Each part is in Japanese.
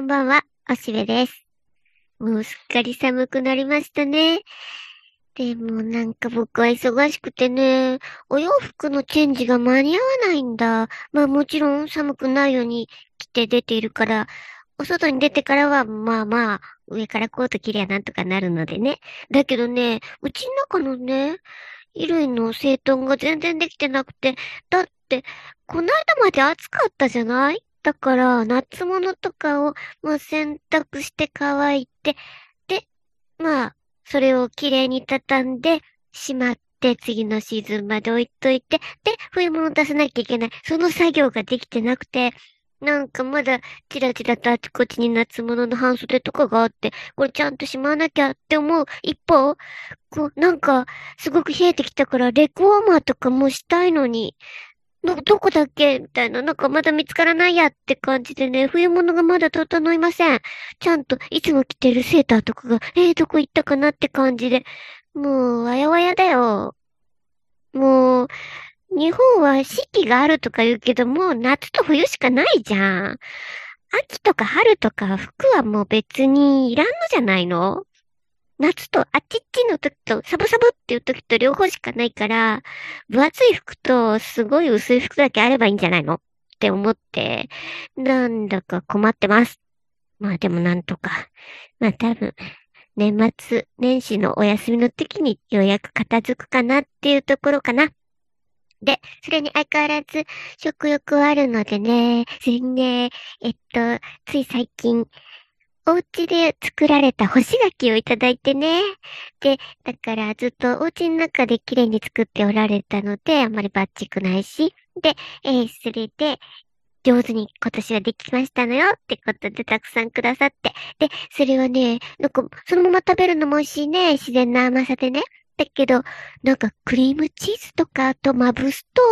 こんばんは、おしべです。もうすっかり寒くなりましたね。でもなんか僕は忙しくてね、お洋服のチェンジが間に合わないんだ。まあもちろん寒くないように着て出ているから、お外に出てからはまあまあ上からコート着りゃなんとかなるのでね。だけどね、うちの中のね、衣類の整頓が全然できてなくて、だって、この間まで暑かったじゃない？だから、夏物とかをもう洗濯して乾いて、で、まあ、それをきれいに畳んで、しまって、次のシーズンまで置いといて、で、冬物出さなきゃいけない。その作業ができてなくて、なんかまだ、ちらちらとあちこちに夏物の半袖とかがあって、これちゃんとしまわなきゃって思う一方、こう、なんか、すごく冷えてきたから、レコーマーとかもしたいのに、ど、どこだっけ？みたいな。なんかまだ見つからないやって感じでね、冬物がまだ整いません。ちゃんといつも着てるセーターとかが、えー、どこ行ったかなって感じで。もう、わやわやだよ。もう、日本は四季があるとか言うけど、もう夏と冬しかないじゃん。秋とか春とか服はもう別にいらんのじゃないの？夏とあっちっちの時と、サブサブっていう時と両方しかないから、分厚い服とすごい薄い服だけあればいいんじゃないの？って思って、なんだか困ってます。まあでもなんとか。まあ多分、年末年始のお休みの時にようやく片付くかなっていうところかな。で、それに相変わらず食欲はあるのでね、それにね、えっと、つい最近、お家で作られた干し柿をいただいてね。で、だからずっとお家の中で綺麗に作っておられたので、あんまりバッチくないし。で、えー、それで、上手に今年はできましたのよってことでたくさんくださって。で、それはね、なんか、そのまま食べるのも美味しいね。自然な甘さでね。だけど、なんかクリームチーズとかとまぶすと、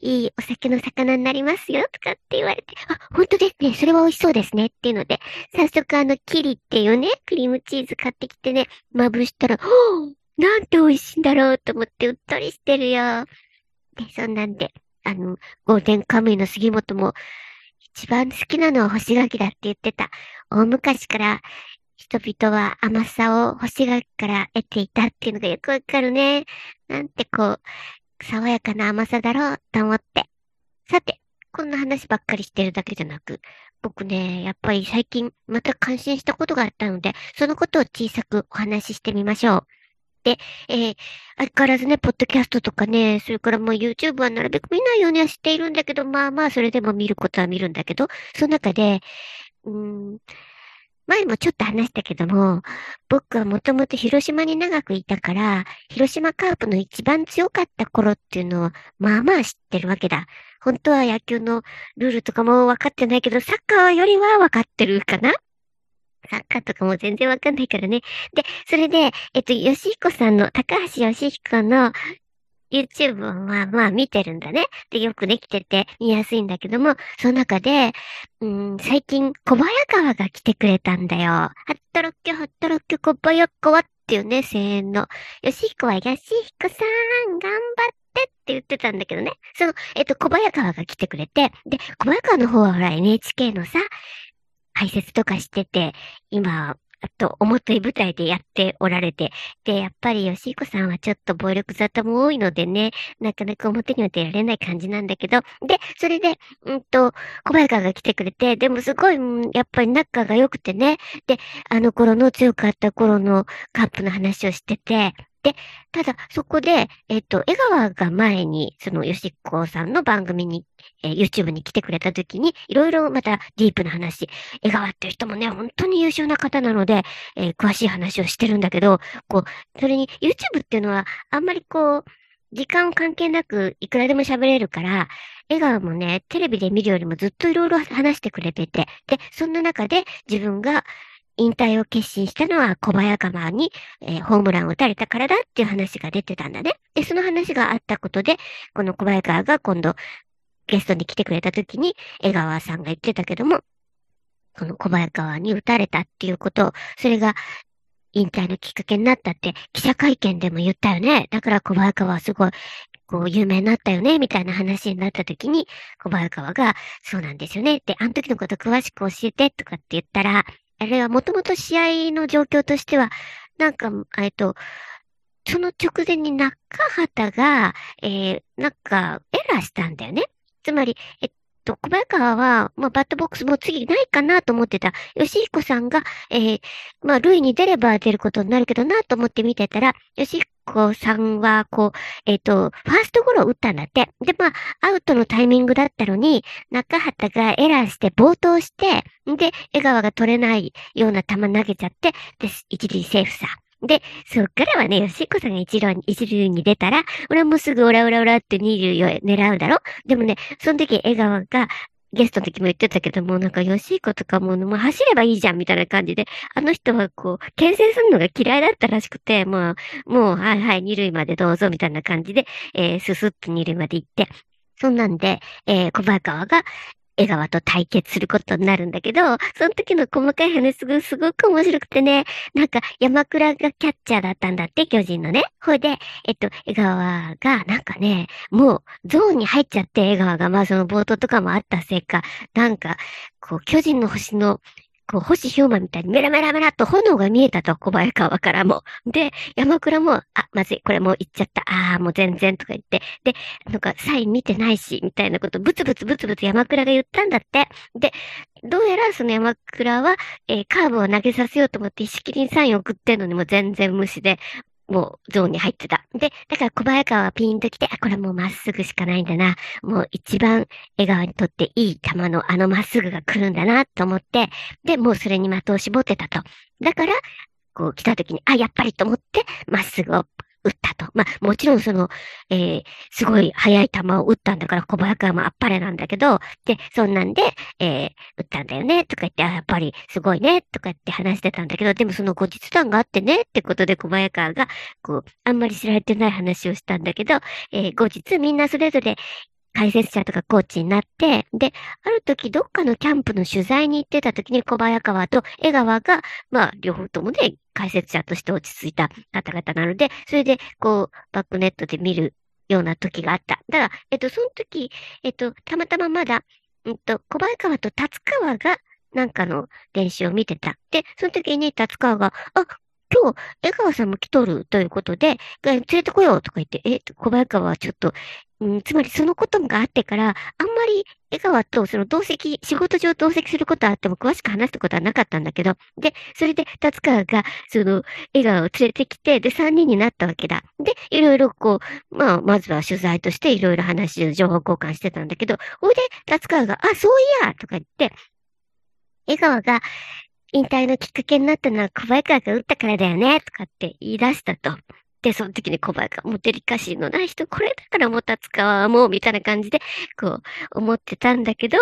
いいお酒の魚になりますよ、とかって言われて、あ、本当ですね、それは美味しそうですね、っていうので、早速あの、キリっていうね、クリームチーズ買ってきてね、まぶしたら、ほーなんて美味しいんだろうと思ってうっとりしてるよ。で、そんなんで、あの、ゴールデンカムイの杉本も、一番好きなのは干し柿だって言ってた。大昔から人々は甘さを干し柿から得ていたっていうのがよくわかるね。なんてこう、爽やかな甘さだろうと思って。さて、こんな話ばっかりしてるだけじゃなく、僕ね、やっぱり最近また感心したことがあったので、そのことを小さくお話ししてみましょう。で、えー、相変わらずね、ポッドキャストとかね、それからもう YouTube はなるべく見ないようにはしているんだけど、まあまあ、それでも見ることは見るんだけど、その中で、うん、前もちょっと話したけども、僕はもともと広島に長くいたから、広島カープの一番強かった頃っていうのを、まあまあ知ってるわけだ。本当は野球のルールとかも分かってないけど、サッカーよりは分かってるかな？サッカーとかも全然わかんないからね。で、それで、えっと、吉彦さんの、高橋義彦の YouTube をまあまあ見てるんだね。で、よくできてて見やすいんだけども、その中で、うん、最近小早川が来てくれたんだよ。はったらっきはったらっき小早川っていうね、声援の。よしひこはよしひこさん、頑張ってって言ってたんだけどね。その、えっと、小早川が来てくれて、で、小早川の方はほら NHK のさ、解説とかしてて、今、と、重たい舞台でやっておられて、で、やっぱり吉彦さんはちょっと暴力沙汰も多いのでね、なかなか表には出られない感じなんだけど、で、それで、うんと、小早川が来てくれて、でもすごい、やっぱり仲が良くてね、で、あの頃の強かった頃のカップの話をしてて、で、ただ、そこで、えっ、と、江川が前に、その、吉子さんの番組に、えー、YouTube に来てくれた時に、いろいろまたディープな話、江川っていう人もね、本当に優秀な方なので、えー、詳しい話をしてるんだけど、こう、それに YouTube っていうのは、あんまりこう、時間関係なくいくらでも喋れるから、江川もね、テレビで見るよりもずっといろいろ話してくれてて、で、そんな中で自分が引退を決心したのは小早川に、えー、ホームランを打たれたからだっていう話が出てたんだね。で、その話があったことで、この小早川が今度ゲストに来てくれた時に、江川さんが言ってたけども、この小早川に打たれたっていうことを、それが引退のきっかけになったって記者会見でも言ったよね。だから小早川はすごいこう、有名になったよね、みたいな話になった時に、小早川が、そうなんですよね。で、あの時のこと詳しく教えて、とかって言ったら、あれはもともと試合の状況としては、なんか、えっと、その直前に中畑が、えー、なんか、エラーしたんだよね。つまり、えっと、小早川は、まあ、バットボックスも次ないかなと思ってた。吉彦さんが、えー、まあ、塁に出れば出ることになるけどなと思って見てたら、吉彦彦さんは、こう、えっ、ー、と、ファーストゴロを打ったんだって。で、まあ、アウトのタイミングだったのに、中畑がエラーして暴投して、で、江川が取れないような球投げちゃって、で、一塁セーフさ。で、そっからはね、吉子さんが一塁に、一塁に出たら、俺はもうすぐオラオラオラって二塁を狙うだろ？でもね、その時江川が、ゲストの時も言ってたけども、なんか、ヨシイコとかも、もう走ればいいじゃんみたいな感じで、あの人はこう、牽制するのが嫌いだったらしくて、もう、もう、はいはい、二塁までどうぞみたいな感じで、えー、すすっと二塁まで行って、そんなんで、えー、小早川が、江川と対決することになるんだけど、その時の細かい話すごすごく面白くてね、なんか山倉がキャッチャーだったんだって、巨人のね。ほいで、えっと、江川がなんかね、もうゾーンに入っちゃって、江川がまあその冒頭とかもあったせいか、なんか、こう、巨人の星のこう、星氷馬みたいにメラメラメラと炎が見えたと、小早川からも。で、山倉も、あ、まずい、これもう行っちゃった。ああ、もう全然とか言って。で、なんか、サイン見てないし、みたいなこと、ブツブツブツブツ山倉が言ったんだって。で、どうやらその山倉は、えー、カーブを投げさせようと思って、石切りにサイン送ってんのにも全然無視で、もうゾーンに入ってた。で、だから小早川はピンと来て、あ、これもうまっすぐしかないんだな。もう一番笑顔にとっていい球のあのまっすぐが来るんだなと思って、で、もうそれに的を絞ってたと。だから、こう来た時に、あ、やっぱりと思って、まっすぐを打ったと。まあ、もちろんその、えー、すごい速い球を打ったんだから小早川もあっぱれなんだけど、で、そんなんで、えー、打ったんだよね、とか言って、あ、やっぱりすごいね、とかって話してたんだけど、でもその後日談があってね、ってことで小早川が、こう、あんまり知られてない話をしたんだけど、えー、後日みんなそれぞれ解説者とかコーチになって、で、ある時どっかのキャンプの取材に行ってた時に小早川と江川が、まあ、両方ともね、解説者として落ち着いた方々なので、それで、こう、バックネットで見るような時があった。だから、えっと、その時、えっと、たまたままだ、うんと、小早川と達川が、なんかの練習を見てた。で、その時に達川が、あ、今日、江川さんも来とるということで、連れてこようとか言って、え、小早川はちょっと、うん、つまりそのことがあってから、あんまり江川とその同席、仕事上同席することはあっても詳しく話したことはなかったんだけど、で、それで達川がその江川を連れてきて、で、三人になったわけだ。で、いろいろこう、まあ、まずは取材としていろいろ話を、情報交換してたんだけど、ほいで、達川が、あ、そういやとか言って、江川が、引退のきっかけになったのは小早川が打ったからだよね、とかって言い出したと。で、その時に小早川、もうデリカシーのない人、これだからもたつかはもう、みたいな感じで、こう、思ってたんだけど、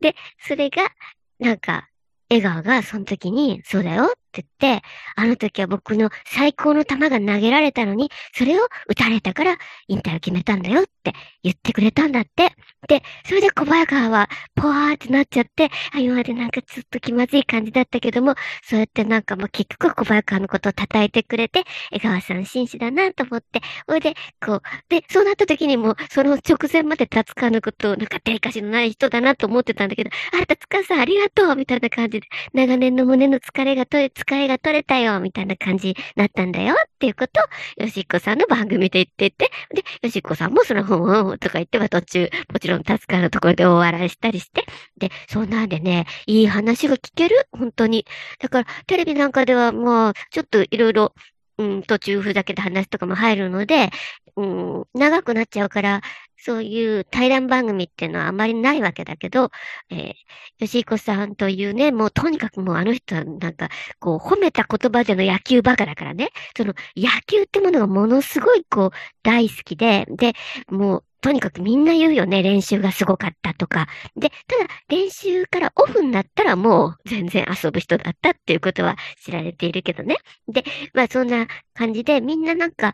で、それが、なんか、笑顔がその時に、そうだよって言って、あの時は僕の最高の球が投げられたのに、それを打たれたから引退を決めたんだよって言ってくれたんだって。で、それで小早川はポワーってなっちゃって、あ、今までなんかずっと気まずい感じだったけども、そうやってなんかもう結局小早川のことを叩いてくれて、江川さん紳士だなと思って、ほいで、こう、で、そうなった時にも、その直前まで達川のことをなんかデリカシのない人だなと思ってたんだけど、あ、達川さんありがとうみたいな感じで、長年の胸の疲れが取れ、疲れが取れたよみたいな感じになったんだよっていうことを、よしっこさんの番組で言ってて、で、よしっこさんもその、ふんふんとか言っては途中、もちろん助かるところで大笑いしたりして、で、そんなんでね、いい話が聞ける本当に。だから、テレビなんかではもう、ちょっといろいろ、うん、途中ふざけた話とかも入るので、うん、長くなっちゃうから、そういう対談番組っていうのはあまりないわけだけど、えー、吉彦さんというね、もうとにかくもうあの人はなんか、こう、褒めた言葉での野球バカだからね、その野球ってものがものすごいこう、大好きで、で、もう、とにかくみんな言うよね、練習がすごかったとか。で、ただ、練習からオフになったらもう全然遊ぶ人だったっていうことは知られているけどね。で、まあそんな感じでみんななんか、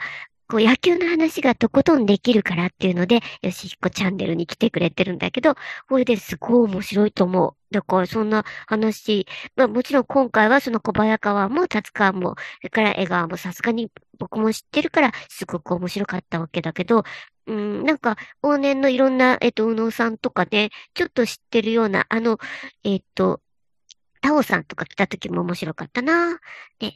こう野球の話がとことんできるからっていうので、よしひこチャンネルに来てくれてるんだけど、これですごい面白いと思う。だからそんな話、まあもちろん今回はその小早川も達川も、それから江川もさすがに僕も知ってるからすごく面白かったわけだけど、うん、なんか往年のいろんな、えっと、宇野さんとかね、ちょっと知ってるような、あの、えっと、タオさんとか来た時も面白かったな。で、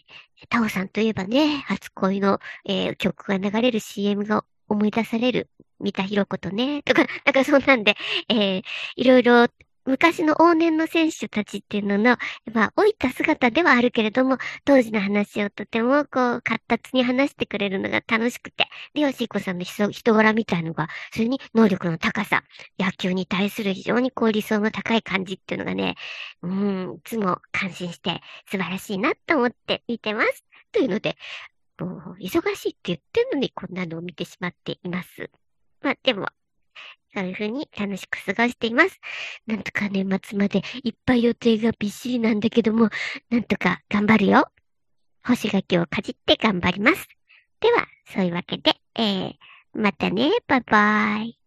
タオさんといえばね、初恋の、えー、曲が流れる CM が思い出される。三田博子とね、とか、なんかそんなんで、えー、いろいろ昔の往年の選手たちっていうのの、まあ、老いた姿ではあるけれども、当時の話をとても、こう、活発に話してくれるのが楽しくて、で、吉彦さんの人人柄みたいのが、それに能力の高さ、野球に対する非常にこう理想の高い感じっていうのがね、うん、いつも感心して素晴らしいなと思って見てます。というので、もう、忙しいって言ってんのにこんなのを見てしまっています。まあ、でも、そういうふうに楽しく過ごしています。なんとか年末までいっぱい予定がびっしりなんだけども、なんとか頑張るよ。干し柿をかじって頑張ります。では、そういうわけで、えー、またね、バイバイ。